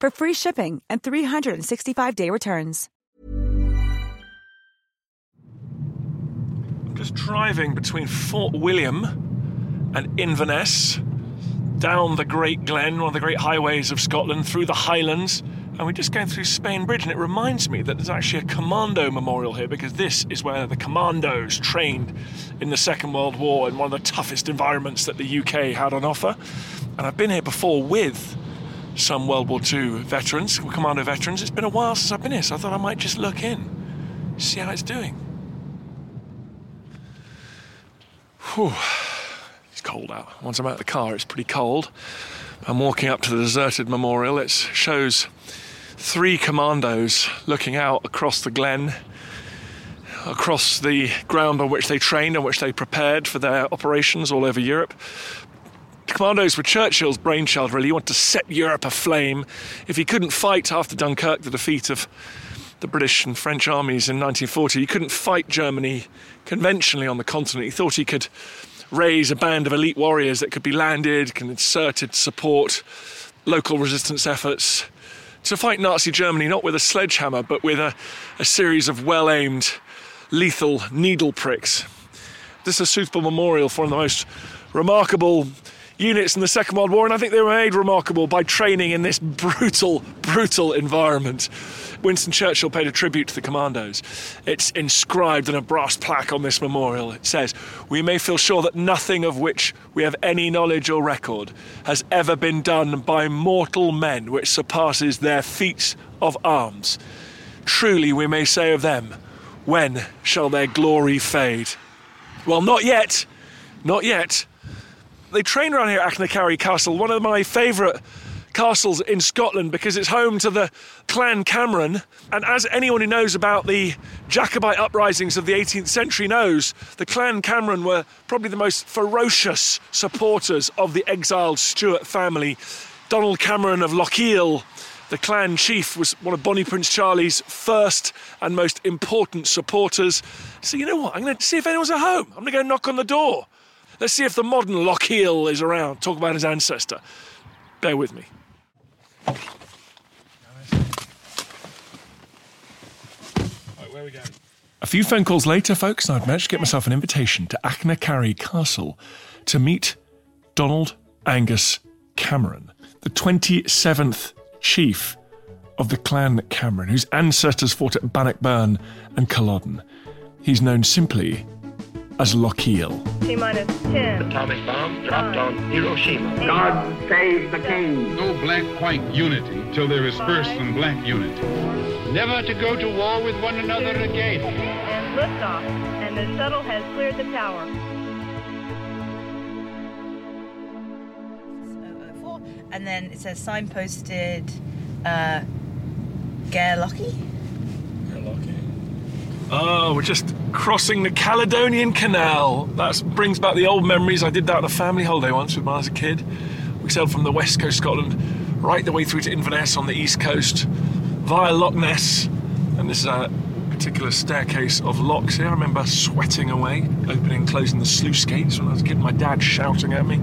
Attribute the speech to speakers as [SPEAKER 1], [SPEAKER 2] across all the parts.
[SPEAKER 1] for free shipping and 365-day returns.
[SPEAKER 2] I'm just driving between Fort William and Inverness down the Great Glen, one of the great highways of Scotland, through the Highlands and we're just going through Spean Bridge, and it reminds me that there's actually a commando memorial here because this is where the commandos trained in the Second World War in one of the toughest environments that the UK had on offer. And I've been here before with some World War II veterans, commando veterans. It's been a while since I've been here, so I thought I might just look in, see how it's doing. Whew. It's cold out. Once I'm out of the car, it's pretty cold. I'm walking up to the deserted memorial. It shows three commandos looking out across the glen, across the ground on which they trained, on which they prepared for their operations all over Europe. Commandos were Churchill's brainchild, really. He wanted to set Europe aflame. If he couldn't fight after Dunkirk, the defeat of the British and French armies in 1940, he couldn't fight Germany conventionally on the continent. He thought he could raise a band of elite warriors that could be landed, concerted support local resistance efforts, to fight Nazi Germany not with a sledgehammer, but with a, a series of well aimed, lethal needle pricks. This is a suitable memorial for one of the most remarkable units in the Second World War, and I think they were made remarkable by training in this brutal, brutal environment. Winston Churchill paid a tribute to the commandos. It's inscribed in a brass plaque on this memorial. It says, We may feel sure that nothing of which we have any knowledge or record has ever been done by mortal men which surpasses their feats of arms. Truly, we may say of them, When shall their glory fade? Well, not yet. Not yet. They train around here at Achnacarry Castle, one of my favourite castles in Scotland because it's home to the Clan Cameron. And as anyone who knows about the Jacobite uprisings of the 18th century knows, the Clan Cameron were probably the most ferocious supporters of the exiled Stuart family. Donald Cameron of Lochiel, the clan chief, was one of Bonnie Prince Charlie's first and most important supporters. So, you know what? I'm going to see if anyone's at home. I'm going to go knock on the door. Let's see if the modern Lochiel is around. Talk about his ancestor. Bear with me. where we going? A few phone calls later, folks, I'd managed to get myself an invitation to Achnacarry Castle to meet Donald Angus Cameron, the 27th chief of the clan Cameron, whose ancestors fought at Bannockburn and Culloden. He's known simply as Lochiel.
[SPEAKER 3] T minus 10.
[SPEAKER 4] Atomic bomb dropped on Hiroshima.
[SPEAKER 5] God save the king.
[SPEAKER 6] No black-white unity till there is first some black unity.
[SPEAKER 7] Never to go to war with one another again.
[SPEAKER 3] And liftoff. And the shuttle has cleared the tower.
[SPEAKER 8] And then it says signposted uh, Gairlochy.
[SPEAKER 2] Oh, we're just crossing the Caledonian Canal. That brings back the old memories. I did that on a family holiday once with when I was a kid. We sailed from the west coast Scotland right the way through to Inverness on the east coast via Loch Ness. And this is a particular staircase of locks here. I remember sweating away, opening and closing the sluice gates when I was a kid, my dad shouting at me.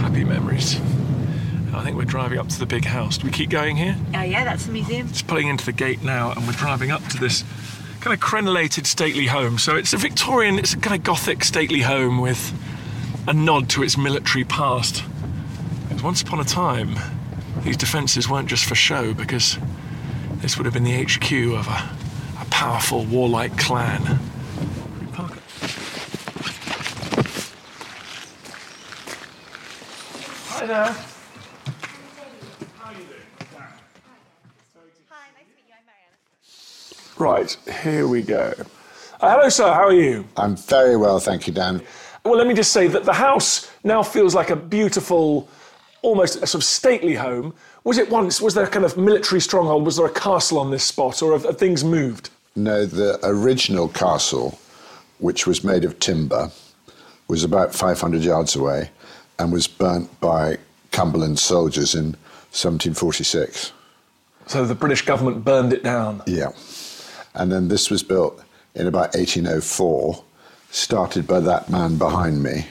[SPEAKER 2] Happy memories. I think we're driving up to the big house. Do we keep going here?
[SPEAKER 8] Oh, yeah, that's the museum.
[SPEAKER 2] It's pulling into the gate now, and we're driving up to this kind of crenellated stately home. So it's a Victorian, it's a kind of gothic stately home with a nod to its military past. And once upon a time, these defences weren't just for show because This would have been the HQ of a, a powerful warlike clan. Hi there. Right, here we go. Uh, hello, sir. How are you?
[SPEAKER 9] I'm very well, thank you, Dan.
[SPEAKER 2] Well, let me just say that the house now feels like a beautiful, almost a sort of stately home. Was it once? Was there a kind of military stronghold? Was there a castle on this spot, or have, have things moved?
[SPEAKER 9] No, the original castle, which was made of timber, was about 500 yards away and was burnt by Cumberland soldiers in 1746.
[SPEAKER 2] So the British government burned it down.
[SPEAKER 9] Yeah. And then this was built in about 1804, started by that man behind me,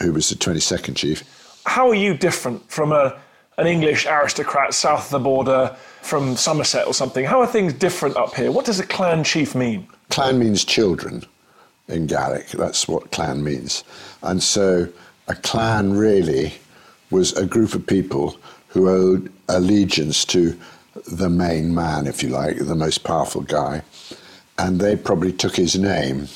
[SPEAKER 9] who was the 22nd chief.
[SPEAKER 2] How are you different from a, an English aristocrat south of the border, from Somerset or something? How are things different up here? What does a clan chief mean?
[SPEAKER 9] Clan means children in Gaelic. That's what clan means. And so a clan really was a group of people who owed allegiance to the main man, if you like, the most powerful guy. And they probably took his name.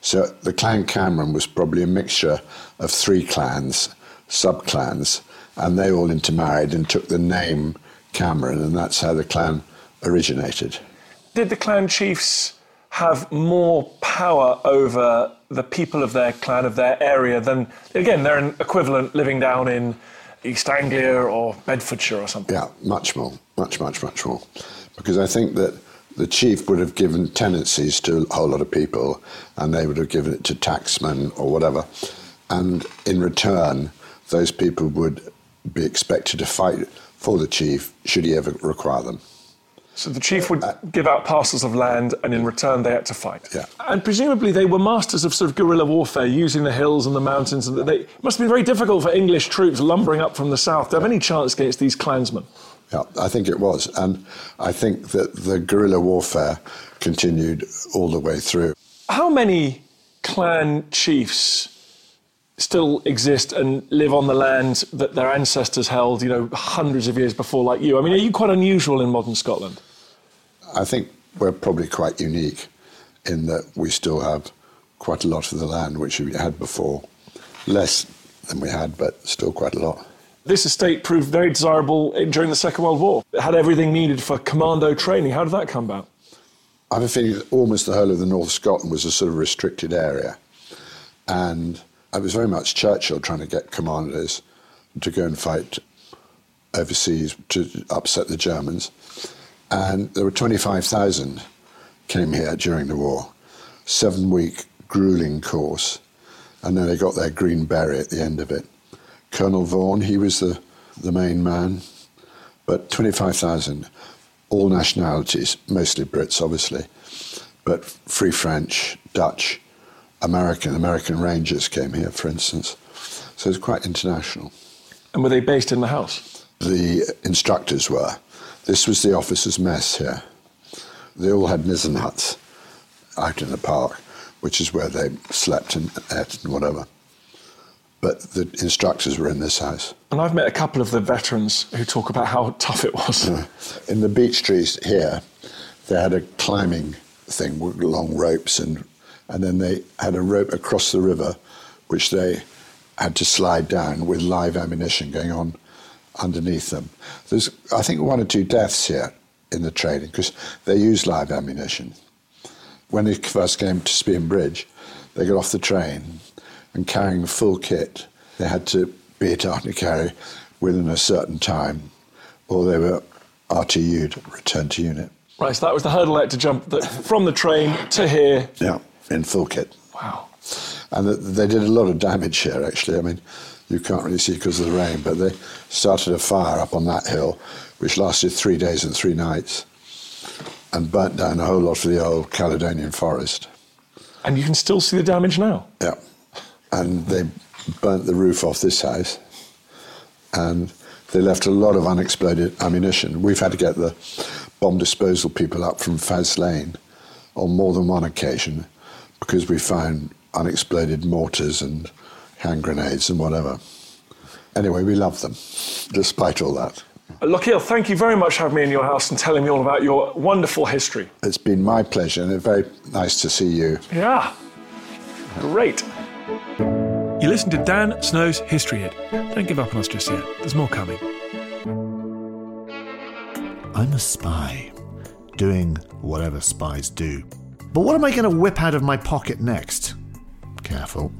[SPEAKER 9] So the Clan Cameron was probably a mixture of three clans, sub clans, and they all intermarried and took the name Cameron, and that's how the clan originated.
[SPEAKER 2] Did the clan chiefs have more power over the people of their clan, of their area, than, again, they're an equivalent living down in East Anglia or Bedfordshire or something?
[SPEAKER 9] Yeah, much more, much, much, much more. Because I think that the chief would have given tenancies to a whole lot of people, and they would have given it to taxmen or whatever. And in return, those people would be expected to fight for the chief should he ever require them.
[SPEAKER 2] So the chief would give out parcels of land, and in return, they had to fight.
[SPEAKER 9] Yeah.
[SPEAKER 2] And presumably, they were masters of sort of guerrilla warfare, using the hills and the mountains. And they it must have been very difficult for English troops lumbering up from the south to have any chance against these clansmen.
[SPEAKER 9] Yeah, I think it was. And I think that the guerrilla warfare continued all the way through.
[SPEAKER 2] How many clan chiefs still exist and live on the land that their ancestors held, you know, hundreds of years before, like you? I mean, are you quite unusual in modern Scotland?
[SPEAKER 9] I think we're probably quite unique in that we still have quite a lot of the land which we had before. Less than we had, but still quite a lot.
[SPEAKER 2] This estate proved very desirable during the Second World War. It had everything needed for commando training. How did that come about?
[SPEAKER 9] I have a feeling that almost the whole of the North of Scotland was a sort of restricted area. And it was very much Churchill trying to get commanders to go and fight overseas to upset the Germans. And there were 25,000 came here during the war. Seven week grueling course. And then they got their green beret at the end of it. Colonel Vaughan, he was the, the main man. But 25,000, all nationalities, mostly Brits, obviously, but Free French, Dutch, American, American Rangers came here, for instance. So it's quite international.
[SPEAKER 2] And were they based in the house?
[SPEAKER 9] The instructors were. This was the officers' mess here. They all had Nissen huts out in the park, which is where they slept and ate and whatever. But the instructors were in this house.
[SPEAKER 2] And I've met a couple of the veterans who talk about how tough it was.
[SPEAKER 9] In the beech trees here, they had a climbing thing with long ropes, and, and then they had a rope across the river, which they had to slide down with live ammunition going on underneath them. There's, I think, one or two deaths here in the training because they used live ammunition. When they first came to Spean Bridge, they got off the train and carrying full kit, they had to be at Carry within a certain time, or they were RTU'd, returned to unit.
[SPEAKER 2] Right, so that was the hurdle had to jump the, from the train to here.
[SPEAKER 9] Yeah, in full kit.
[SPEAKER 2] Wow.
[SPEAKER 9] And they did a lot of damage here, actually. I mean, you can't really see because of the rain, but they started a fire up on that hill, which lasted three days and three nights, and burnt down a whole lot of the old Caledonian forest.
[SPEAKER 2] And you can still see the damage now.
[SPEAKER 9] Yeah. And they burnt the roof off this house, and they left a lot of unexploded ammunition. We've had to get the bomb disposal people up from Faslane on more than one occasion because we found unexploded mortars and hand grenades and whatever. Anyway, we love them, despite all that.
[SPEAKER 2] Lochiel, thank you very much for having me in your house and telling me all about your wonderful history.
[SPEAKER 9] It's been my pleasure and it's very nice to see you.
[SPEAKER 2] Yeah. Great. You listen to Dan Snow's History Hit. Don't give up on us just yet. There's more coming.
[SPEAKER 10] I'm a spy, doing whatever spies do. But what am I going to whip out of my pocket next? Careful.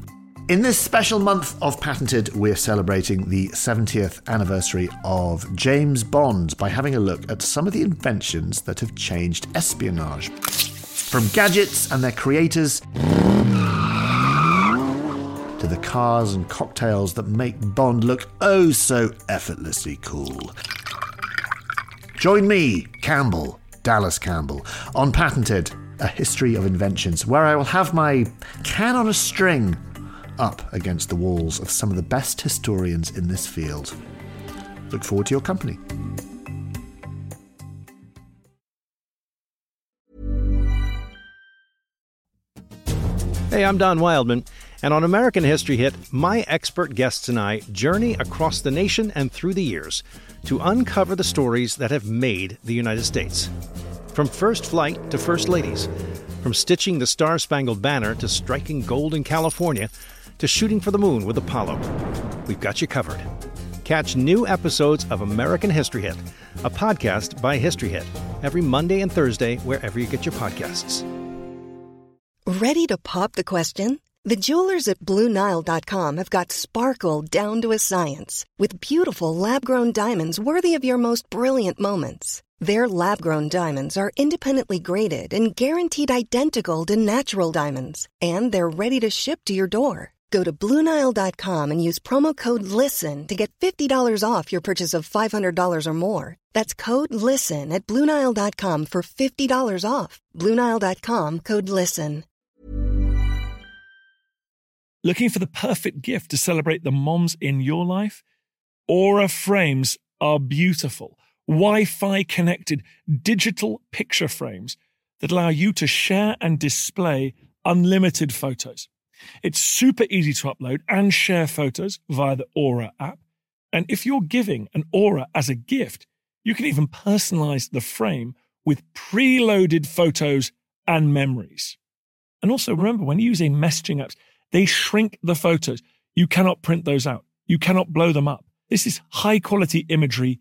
[SPEAKER 10] In this special month of Patented, we're celebrating the 70th anniversary of James Bond by having a look at some of the inventions that have changed espionage. From gadgets and their creators to the cars and cocktails that make Bond look oh so effortlessly cool. Join me, Campbell, Dallas Campbell, on Patented, a history of inventions, where I will have my can on a string up against the walls of some of the best historians in this field. Look forward to your company.
[SPEAKER 11] Hey, I'm Don Wildman, and on American History Hit, my expert guests and I journey across the nation and through the years to uncover the stories that have made the United States. From first flight to first ladies, from stitching the Star Spangled Banner to striking gold in California to shooting for the moon with Apollo. We've got you covered. Catch new episodes of American History Hit, a podcast by History Hit, every Monday and Thursday, wherever you get your podcasts.
[SPEAKER 12] Ready to pop the question? The jewelers at BlueNile.com have got sparkle down to a science with beautiful lab grown diamonds worthy of your most brilliant moments. Their lab grown diamonds are independently graded and guaranteed identical to natural diamonds, and they're ready to ship to your door. Go to Bluenile.com and use promo code LISTEN to get $50 off your purchase of $500 or more. That's code LISTEN at Bluenile.com for $50 off. Bluenile.com code LISTEN.
[SPEAKER 2] Looking for the perfect gift to celebrate the moms in your life? Aura frames are beautiful, Wi Fi connected digital picture frames that allow you to share and display unlimited photos. It's super easy to upload and share photos via the Aura app. And if you're giving an Aura as a gift, you can even personalize the frame with preloaded photos and memories. And also remember, when using messaging apps, they shrink the photos. You cannot print those out. You cannot blow them up. This is high quality imagery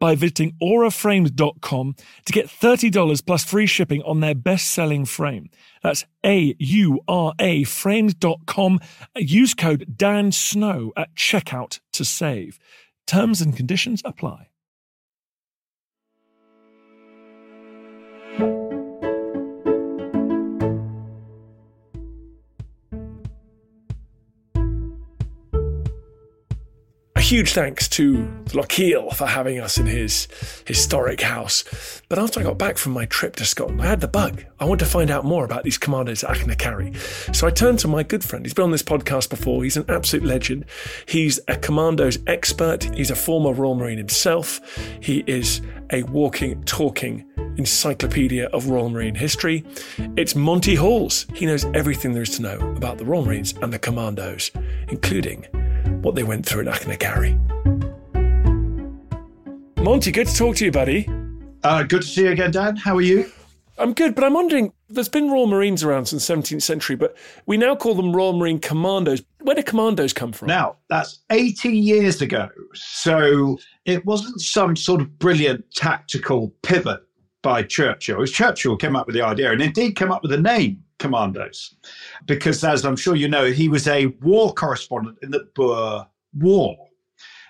[SPEAKER 2] by visiting auraframes.com to get $30 plus free shipping on their best selling frame. That's A U R A frames.com. Use code Dan Snow at checkout to save. Terms and conditions apply. Huge thanks to Lochiel for having us in his historic house. But after I got back from my trip to Scotland, I had the bug. I want to find out more about these commandos at Achnacarry. So I turned to my good friend. He's been on this podcast before. He's an absolute legend. He's a commandos expert. He's a former Royal Marine himself. He is a walking, talking encyclopedia of Royal Marine history. It's Monty Halls. He knows everything there is to know about the Royal Marines and the commandos, including what they went through at Achnacarry. Monty, good to talk to you, buddy.
[SPEAKER 13] Uh, good to see you again, Dan. How are you?
[SPEAKER 2] I'm good, but I'm wondering there's been Royal Marines around since the 17th century, but we now call them Royal Marine Commandos. Where do commandos come from?
[SPEAKER 13] Now, that's 80 years ago. So it wasn't some sort of brilliant tactical pivot by Churchill. It was Churchill came up with the idea and indeed came up with the name commandos. Because, as I'm sure you know, he was a war correspondent in the Boer War.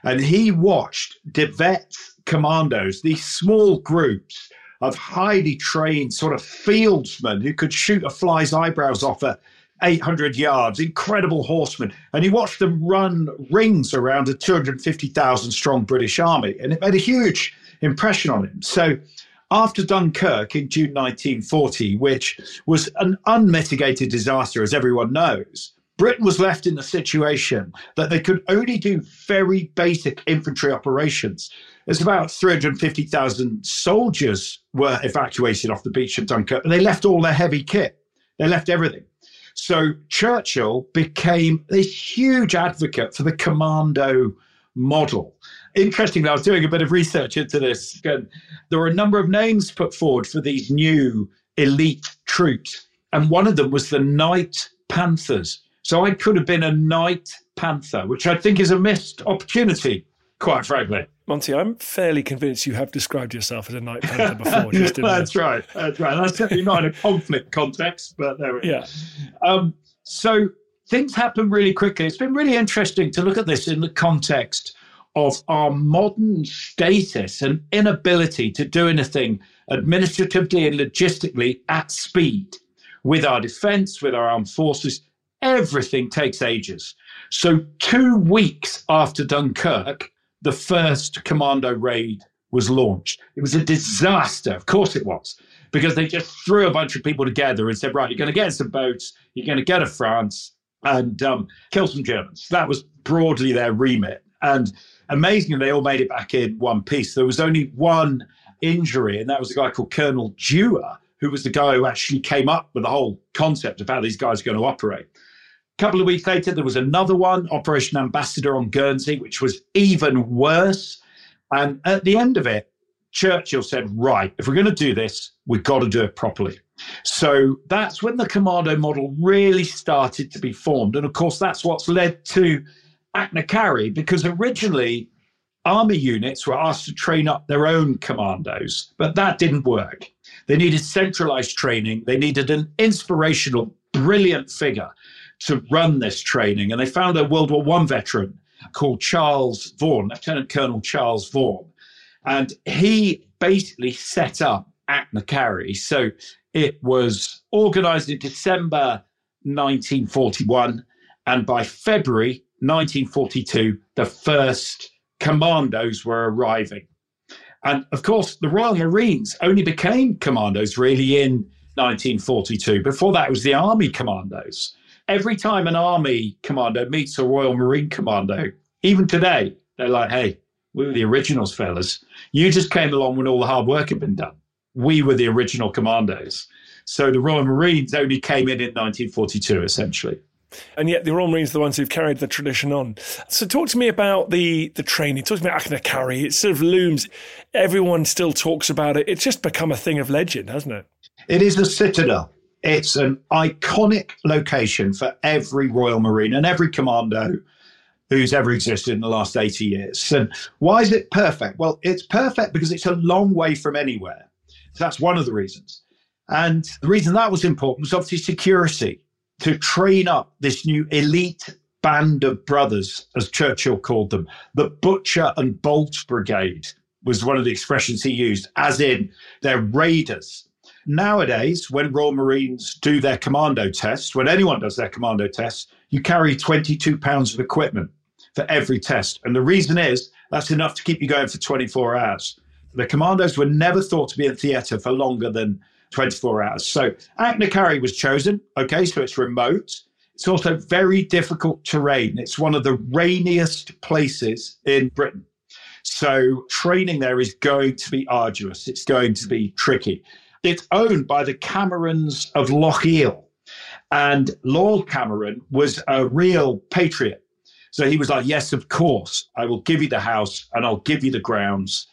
[SPEAKER 13] And he watched De Wet's commandos, these small groups of highly trained sort of fieldsmen who could shoot a fly's eyebrows off at 800 yards, incredible horsemen. And he watched them run rings around a 250,000 strong British army. And it made a huge impression on him. So after Dunkirk in June 1940, which was an unmitigated disaster, as everyone knows, Britain was left in the situation that they could only do very basic infantry operations. There's about 350,000 soldiers were evacuated off the beach of Dunkirk, and they left all their heavy kit. They left everything. So Churchill became this huge advocate for the commando model. Interestingly, I was doing a bit of research into this. And there were a number of names put forward for these new elite troops, and one of them was the Night Panthers. So I could have been a Night Panther, which I think is a missed opportunity, quite frankly.
[SPEAKER 2] Monty, I'm fairly convinced you have described yourself as a Night Panther before.
[SPEAKER 13] That's right. That's right. That's certainly not in a conflict context, but there we go.
[SPEAKER 2] Yeah.
[SPEAKER 13] Um, so things happen really quickly. It's been really interesting to look at this in the context of our modern status and inability to do anything administratively and logistically at speed with our defense, with our armed forces. Everything takes ages. So, two weeks after Dunkirk, the first commando raid was launched. It was a disaster. Of course it was, because they just threw a bunch of people together and said, right, you're going to get some boats, you're going to go to France and um, kill some Germans. That was broadly their remit. And amazingly, they all made it back in one piece. There was only one injury, and that was a guy called Colonel Dewar, who was the guy who actually came up with the whole concept of how these guys are going to operate. A couple of weeks later, there was another one, Operation Ambassador on Guernsey, which was even worse. And at the end of it, Churchill said, right, if we're going to do this, we've got to do it properly. So that's when the commando model really started to be formed. And of course, that's what's led to Achnacarry, because originally army units were asked to train up their own commandos, but that didn't work. They needed centralized training, they needed an inspirational, brilliant figure to run this training. And they found a World War I veteran called Charles Vaughan, Lieutenant Colonel Charles Vaughan. And he basically set up Achnacarry. So it was organized in December 1941. And by February 1942, the first commandos were arriving. And of course, the Royal Marines only became commandos really in 1942. Before that, it was the Army commandos. Every time an Army commando meets a Royal Marine commando, even today, they're like, hey, we were the originals, fellas. You just came along when all the hard work had been done. We were the original commandos. So the Royal Marines only came in in 1942, essentially.
[SPEAKER 2] And yet the Royal Marines are the ones who've carried the tradition on. So talk to me about the the training. Talk to me about Achnacarry. It sort of looms. Everyone still talks about it. It's just become a thing of legend, hasn't it?
[SPEAKER 13] It is a citadel. It's an iconic location for every Royal Marine and every commando who's ever existed in the last 80 years. And why is it perfect? Well, it's perfect because it's a long way from anywhere. That's one of the reasons. And the reason that was important was obviously security to train up this new elite band of brothers, as Churchill called them. The Butcher and Bolt Brigade was one of the expressions he used, as in they're raiders. Nowadays, when Royal Marines do their commando test, when anyone does their commando test, you carry 22 pounds of equipment for every test. And the reason is that's enough to keep you going for 24 hours. The commandos were never thought to be in theatre for longer than 24 hours. So Achnacarry was chosen. Okay, so it's remote. It's also very difficult terrain. It's one of the rainiest places in Britain. So training there is going to be arduous. It's going to be tricky. It's owned by the Camerons of Loch Lochiel. And Lord Cameron was a real patriot. So he was like, Yes, of course, I will give you the house and I'll give you the grounds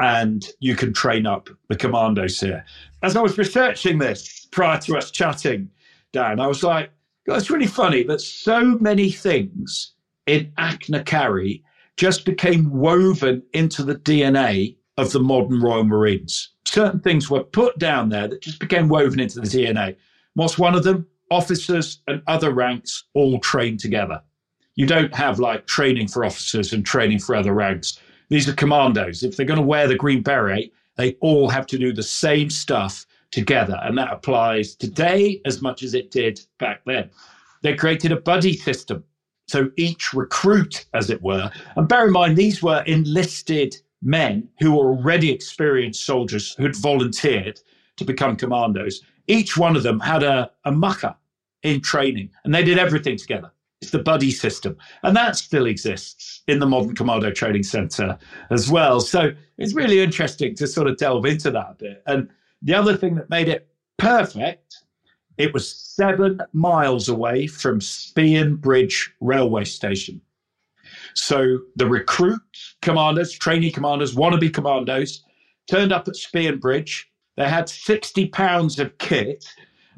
[SPEAKER 13] and you can train up the commandos here. As I was researching this prior to us chatting, Dan, I was like, it's really funny that so many things in Achnacarry just became woven into the DNA of the modern Royal Marines. Certain things were put down there that just became woven into the DNA. What's one of them? Officers and other ranks all train together. You don't have like training for officers and training for other ranks. These are commandos. If they're going to wear the green beret, they all have to do the same stuff together. And that applies today as much as it did back then. They created a buddy system. So each recruit, as it were, and bear in mind, these were enlisted men who were already experienced soldiers who'd volunteered to become commandos. Each one of them had a, a mucker, in training, and they did everything together. It's the buddy system. And that still exists in the modern Commando Training Center as well. So it's really interesting to sort of delve into that a bit. And the other thing that made it perfect, it was seven miles away from Spean Bridge railway station. So the recruit commanders, trainee commanders, wannabe commandos turned up at Spean Bridge. They had 60 pounds of kit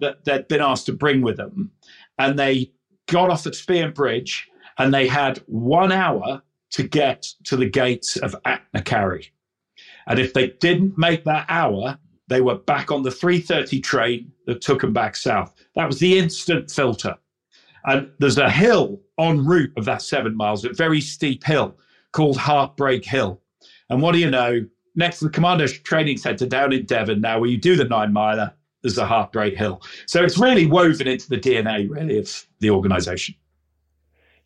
[SPEAKER 13] that they'd been asked to bring with them. And they got off at Spean Bridge and they had one hour to get to the gates of Achnacarry. And if they didn't make that hour, they were back on the 3:30 train that took them back south. That was the instant filter. And there's a hill en route of that seven miles, a very steep hill called Heartbreak Hill. And what do you know? Next to the Commando Training Centre down in Devon, now where you do the nine miler, there's a Heartbreak Hill. So it's really woven into the DNA, really, of the organisation.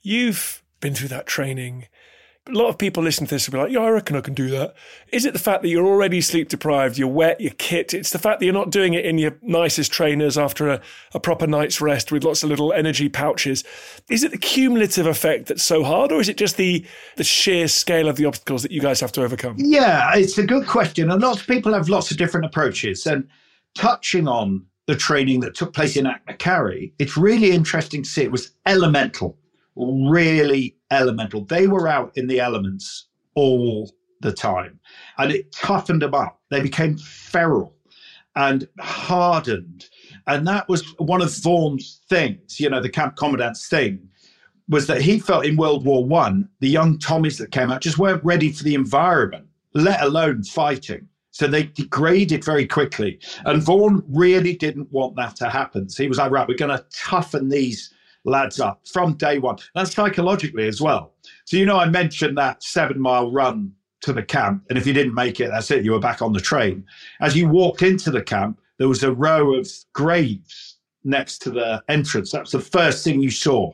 [SPEAKER 2] You've been through that training. A lot of people listen to this will be like, yeah, I reckon I can do that. Is it the fact that you're already sleep deprived, you're wet, you're kit? It's the fact that you're not doing it in your nicest trainers after a, a proper night's rest with lots of little energy pouches. Is it the cumulative effect that's so hard, or is it just the, the sheer scale of the obstacles that you guys have to overcome?
[SPEAKER 13] Yeah, it's a good question. And lots of people have lots of different approaches. And touching on the training that took place in Achnacarry, it's really interesting to see it was elemental, really elemental. They were out in the elements all the time and it toughened them up. They became feral and hardened. And that was one of Vaughan's things, you know, the camp commandant's thing, was that he felt in World War One, the young Tommies that came out just weren't ready for the environment, let alone fighting. So they degraded very quickly. And Vaughan really didn't want that to happen. So he was like, right, we're going to toughen these lads up from day one. That's psychologically as well. So, you know, I mentioned that seven mile run to the camp. And if you didn't make it, that's it, you were back on the train. As you walked into the camp, there was a row of graves next to the entrance. That was the first thing you saw,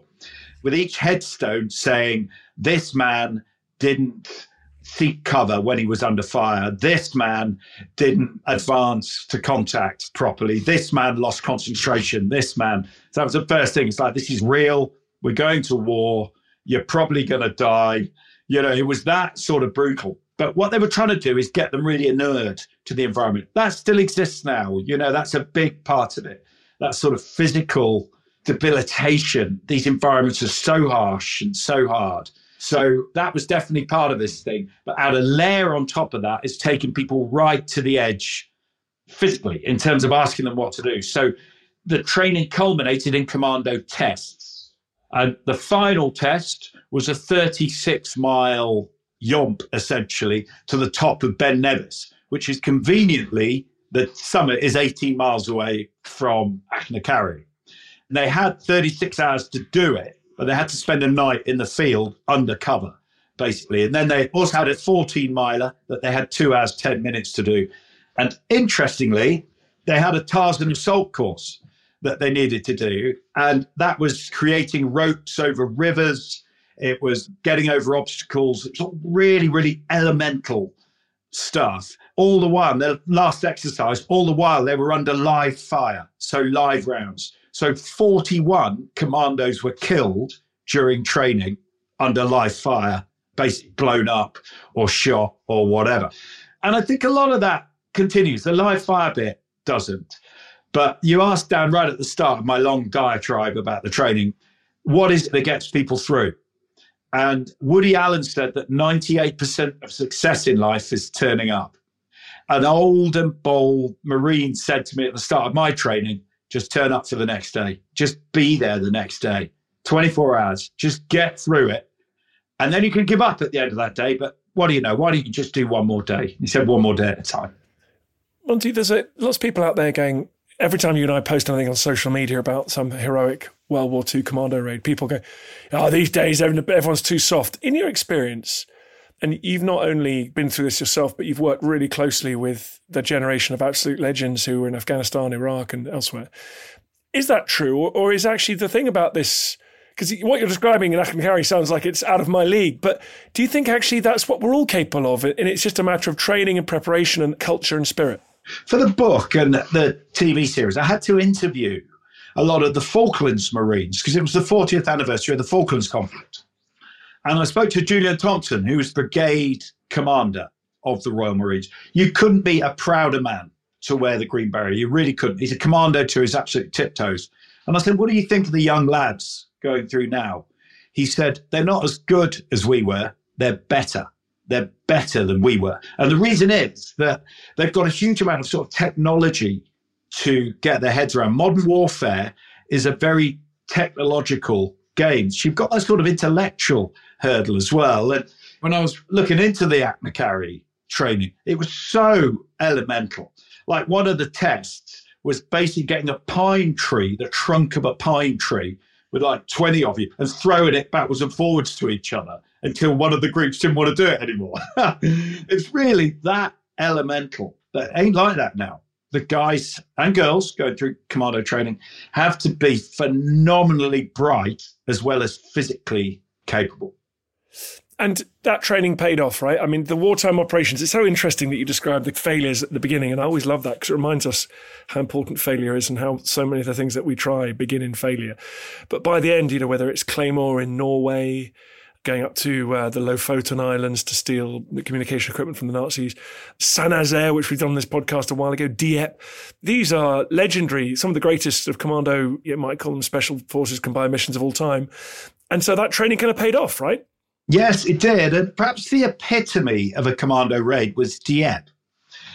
[SPEAKER 13] with each headstone saying, This man didn't seek cover when he was under fire. This man didn't advance to contact properly. This man lost concentration. This man. So that was the first thing. It's like, this is real. We're going to war. You're probably going to die. You know, it was that sort of brutal. But what they were trying to do is get them really inured to the environment. That still exists now. You know, that's a big part of it. That sort of physical debilitation. These environments are so harsh and so hard so that was definitely part of this thing. But add a layer on top of that is taking people right to the edge physically in terms of asking them what to do. So the training culminated in commando tests. And the final test was a 36 mile yomp, essentially, to the top of Ben Nevis, which is conveniently the summit is 18 miles away from. And they had 36 hours to do it but they had to spend a night in the field undercover, basically. And then they also had a 14 miler that they had two hours, 10 minutes to do. And interestingly, they had a Tarzan assault course that they needed to do. And that was creating ropes over rivers, it was getting over obstacles. It was really, really elemental stuff. All the while, their last exercise, all the while they were under live fire, so live rounds. So 41 commandos were killed during training under live fire, basically blown up or shot or whatever. And I think a lot of that continues. The live fire bit doesn't. But you asked Dan right at the start of my long diatribe about the training, what is it that gets people through? And Woody Allen said that 98% of success in life is turning up. An old and bold Marine said to me at the start of my training, just turn up for the next day. Just be there the next day. 24 hours. Just get through it. And then you can give up at the end of that day. But what do you know? Why don't you just do one more day? He said one more day at a time.
[SPEAKER 2] Monty, there's a, lots of people out there going, every time you and I post anything on social media about some heroic World War II commando raid, people go, oh, these days everyone's too soft. In your experience, and you've not only been through this yourself, but you've worked really closely with the generation of absolute legends who were in Afghanistan, Iraq, and elsewhere. Is that true, or, or is actually the thing about this? Because what you're describing in Achnacarry sounds like it's out of my league. But do you think actually that's what we're all capable of, and it's just a matter of training and preparation and culture and spirit?
[SPEAKER 13] For the book and the TV series, I had to interview a lot of the Falklands Marines because it was the 40th anniversary of the Falklands conflict. And I spoke to Julian Thompson, who was brigade commander of the Royal Marines. You couldn't be a prouder man to wear the green beret. You really couldn't. He's a commando to his absolute tiptoes. And I said, What do you think of the young lads going through now? He said, They're not as good as we were, they're better. They're better than we were. And the reason is that they've got a huge amount of sort of technology to get their heads around. Modern warfare is a very technological game. You've got that sort of intellectual hurdle as well. And when I was looking into the Achnacarry training, it was so elemental. Like one of the tests was basically getting a pine tree, the trunk of a pine tree, with like 20 of you and throwing it backwards and forwards to each other until one of the groups didn't want to do it anymore. it's really that elemental. That ain't like that now. The guys and girls going through commando training have to be phenomenally bright as well as physically capable.
[SPEAKER 2] And that training paid off, right? I mean, the wartime operations, it's so interesting that you described the failures at the beginning. And I always love that because it reminds us how important failure is and how so many of the things that we try begin in failure. But by the end, you know, whether it's Claymore in Norway, going up to uh, the Lofoten Islands to steal communication equipment from the Nazis, Saint Nazaire, which we've done on this podcast a while ago, Dieppe. These are legendary, some of the greatest of commando, you might call them special forces combined missions of all time. And so that training kind of paid off, right?
[SPEAKER 13] Yes, it did. And perhaps the epitome of a commando raid was Dieppe.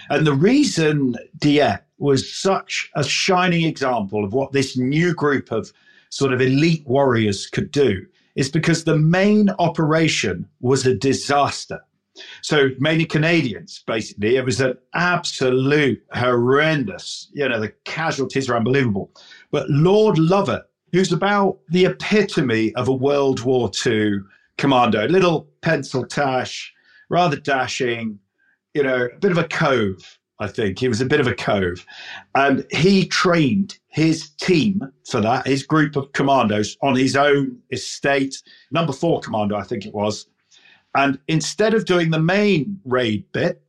[SPEAKER 13] And the reason Dieppe was such a shining example of what this new group of sort of elite warriors could do is because the main operation was a disaster. So mainly Canadians, basically. It was an absolute horrendous, you know, the casualties are unbelievable. But Lord Lovat, who's about the epitome of a World War II commando, little pencil tash, rather dashing, you know, a bit of a cove, I think. He was a bit of a cove. And he trained his team for that, his group of commandos on his own estate, number four commando, I think it was. And instead of doing the main raid bit,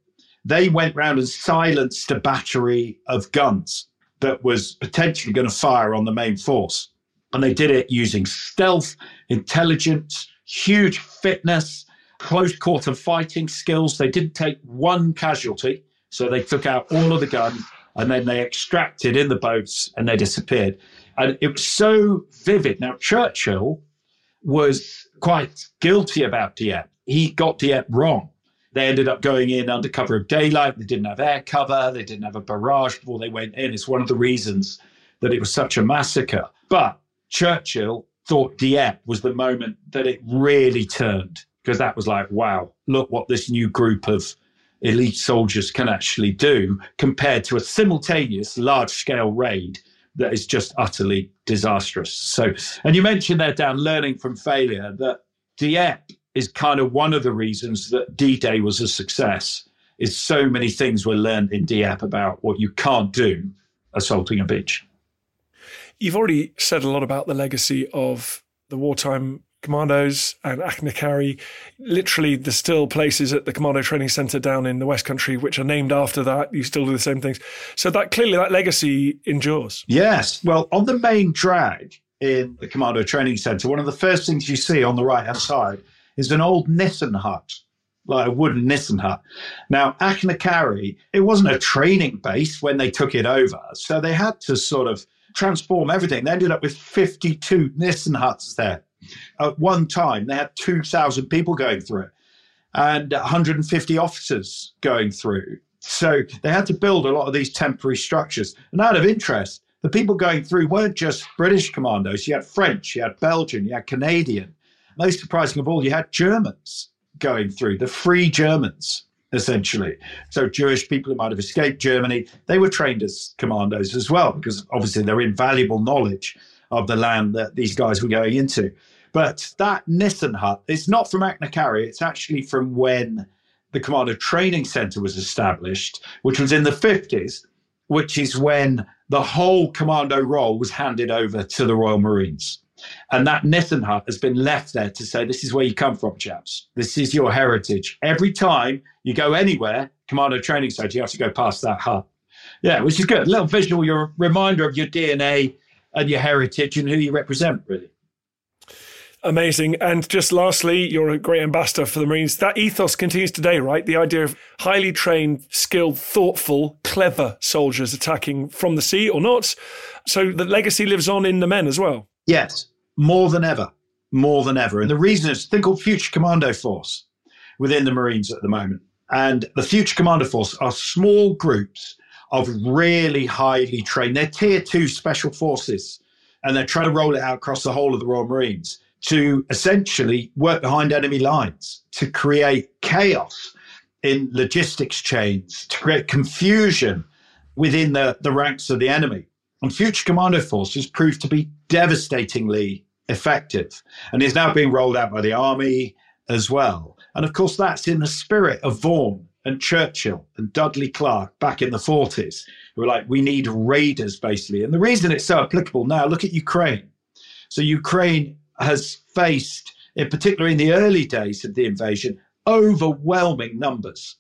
[SPEAKER 13] they went round and silenced a battery of guns that was potentially going to fire on the main force. And they did it using stealth, intelligence, huge fitness, close quarter fighting skills. They didn't take one casualty. So they took out all of the guns and then they extracted in the boats and they disappeared. And it was so vivid. Now, Churchill was quite guilty about Dieppe. He got Dieppe wrong. They ended up going in under cover of daylight. They didn't have air cover. They didn't have a barrage before they went in. It's one of the reasons that it was such a massacre. But Churchill thought Dieppe was the moment that it really turned because that was like, wow, look what this new group of elite soldiers can actually do compared to a simultaneous large scale raid that is just utterly disastrous. So, and you mentioned there, Dan, learning from failure, that Dieppe is kind of one of the reasons that D Day was a success. Is so many things were learned in Dieppe about what you can't do assaulting a beach.
[SPEAKER 2] You've already said a lot about the legacy of the wartime commandos and Achnacarry. Literally, there's still places at the Commando Training Centre down in the West Country which are named after that. You still do the same things. So that clearly that legacy endures.
[SPEAKER 13] Yes. Well, on the main drag in the Commando Training Centre, one of the first things you see on the right hand side is an old Nissen hut like a wooden Nissen hut. Now, Achnacarry, it wasn't a training base when they took it over. So they had to sort of transform everything. They ended up with 52 Nissen huts there. At one time, they had 2,000 people going through it and 150 officers going through. So they had to build a lot of these temporary structures. And out of interest, the people going through weren't just British commandos. You had French, you had Belgian, you had Canadian. Most surprising of all, you had Germans going through, the free Germans essentially. So Jewish people who might have escaped Germany, they were trained as commandos as well, because obviously they're invaluable knowledge of the land that these guys were going into. But that Nissen hut, it's not from Achnacarry, it's actually from when the Commando Training Center was established, which was in the 50s, which is when the whole commando role was handed over to the Royal Marines. And that Nissen hut has been left there to say, this is where you come from, chaps. This is your heritage. Every time you go anywhere, Commando Training Center, you have to go past that hut. Yeah, which is good. A little visual, your reminder of your DNA and your heritage and who you represent, really.
[SPEAKER 2] Amazing. And just lastly, you're a great ambassador for the Marines. That ethos continues today, right? The idea of highly trained, skilled, thoughtful, clever soldiers attacking from the sea or not. So the legacy lives on in the men as well.
[SPEAKER 13] Yes, more than ever. More than ever. And the reason is thing called Future Commando Force within the Marines at the moment. And the Future Commando Force are small groups of really highly trained, they're tier two special forces, and they're trying to roll it out across the whole of the Royal Marines to essentially work behind enemy lines, to create chaos in logistics chains, to create confusion within the, the ranks of the enemy. And Future Commando Forces proved to be devastatingly effective and is now being rolled out by the Army as well. And of course, that's in the spirit of Vaughan and Churchill and Dudley Clarke back in the 40s, who were like, we need raiders, basically. And the reason it's so applicable now, look at Ukraine. So, Ukraine has faced, eh, in particular in the early days of the invasion, overwhelming numbers.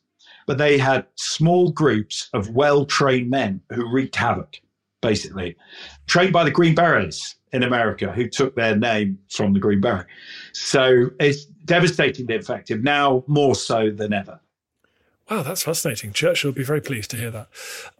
[SPEAKER 13] But they had small groups of well trained men who wreaked havoc, basically, trained by the Green Berets in America, who took their name from the Green Beret. So it's devastatingly effective now, more so than ever.
[SPEAKER 2] Wow, that's fascinating. Churchill will be very pleased to hear that.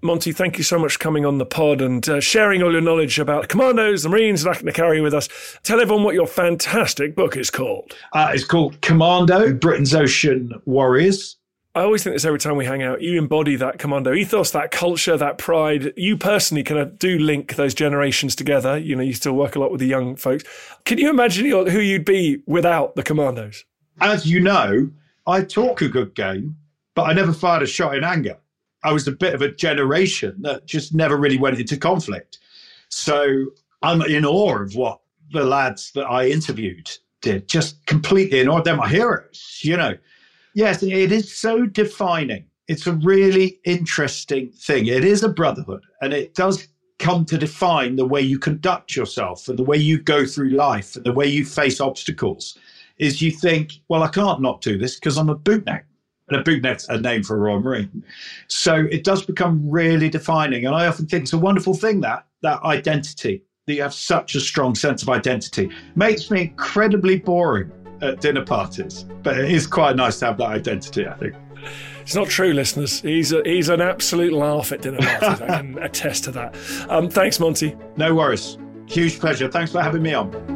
[SPEAKER 2] Monty, thank you so much for coming on the pod and uh, sharing all your knowledge about commandos, the Marines, and Akna with us. Tell everyone what your fantastic book is called.
[SPEAKER 13] Uh, it's called Commando Britain's Ocean Warriors.
[SPEAKER 2] I always think this every time we hang out. You embody that commando ethos, that culture, that pride. You personally kind of do link those generations together. You know, you still work a lot with the young folks. Can you imagine who you'd be without the commandos?
[SPEAKER 13] As you know, I talk a good game but I never fired a shot in anger. I was a bit of a generation that just never really went into conflict. So I'm in awe of what the lads that I interviewed did, just completely in awe. They're my heroes, you know. Yes, it is so defining. It's a really interesting thing. It is a brotherhood, and it does come to define the way you conduct yourself and the way you go through life and the way you face obstacles. Is you think, well, I can't not do this because I'm a bootneck and a bootneck's a name for a Royal Marine. So it does become really defining. And I often think it's a wonderful thing that that identity, that you have such a strong sense of identity. Makes me incredibly boring at dinner parties, but it is quite nice to have that identity, I think.
[SPEAKER 2] It's not true, listeners. He's a, he's an absolute laugh at dinner parties. I can attest to that. Um, thanks, Monty.
[SPEAKER 13] No worries. Huge pleasure. Thanks for having me on.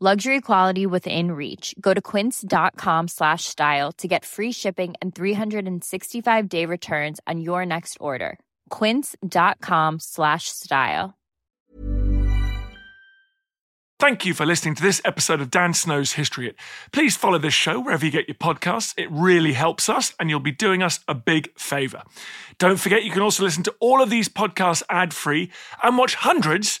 [SPEAKER 14] Luxury quality within reach. Go to quince.com slash style to get free shipping and 365 day returns on your next order. Quince.com slash style.
[SPEAKER 2] Thank you for listening to this episode of Dan Snow's History Hit. Please follow this show wherever you get your podcasts. It really helps us, and you'll be doing us a big favor. Don't forget, you can also listen to all of these podcasts ad free and watch hundreds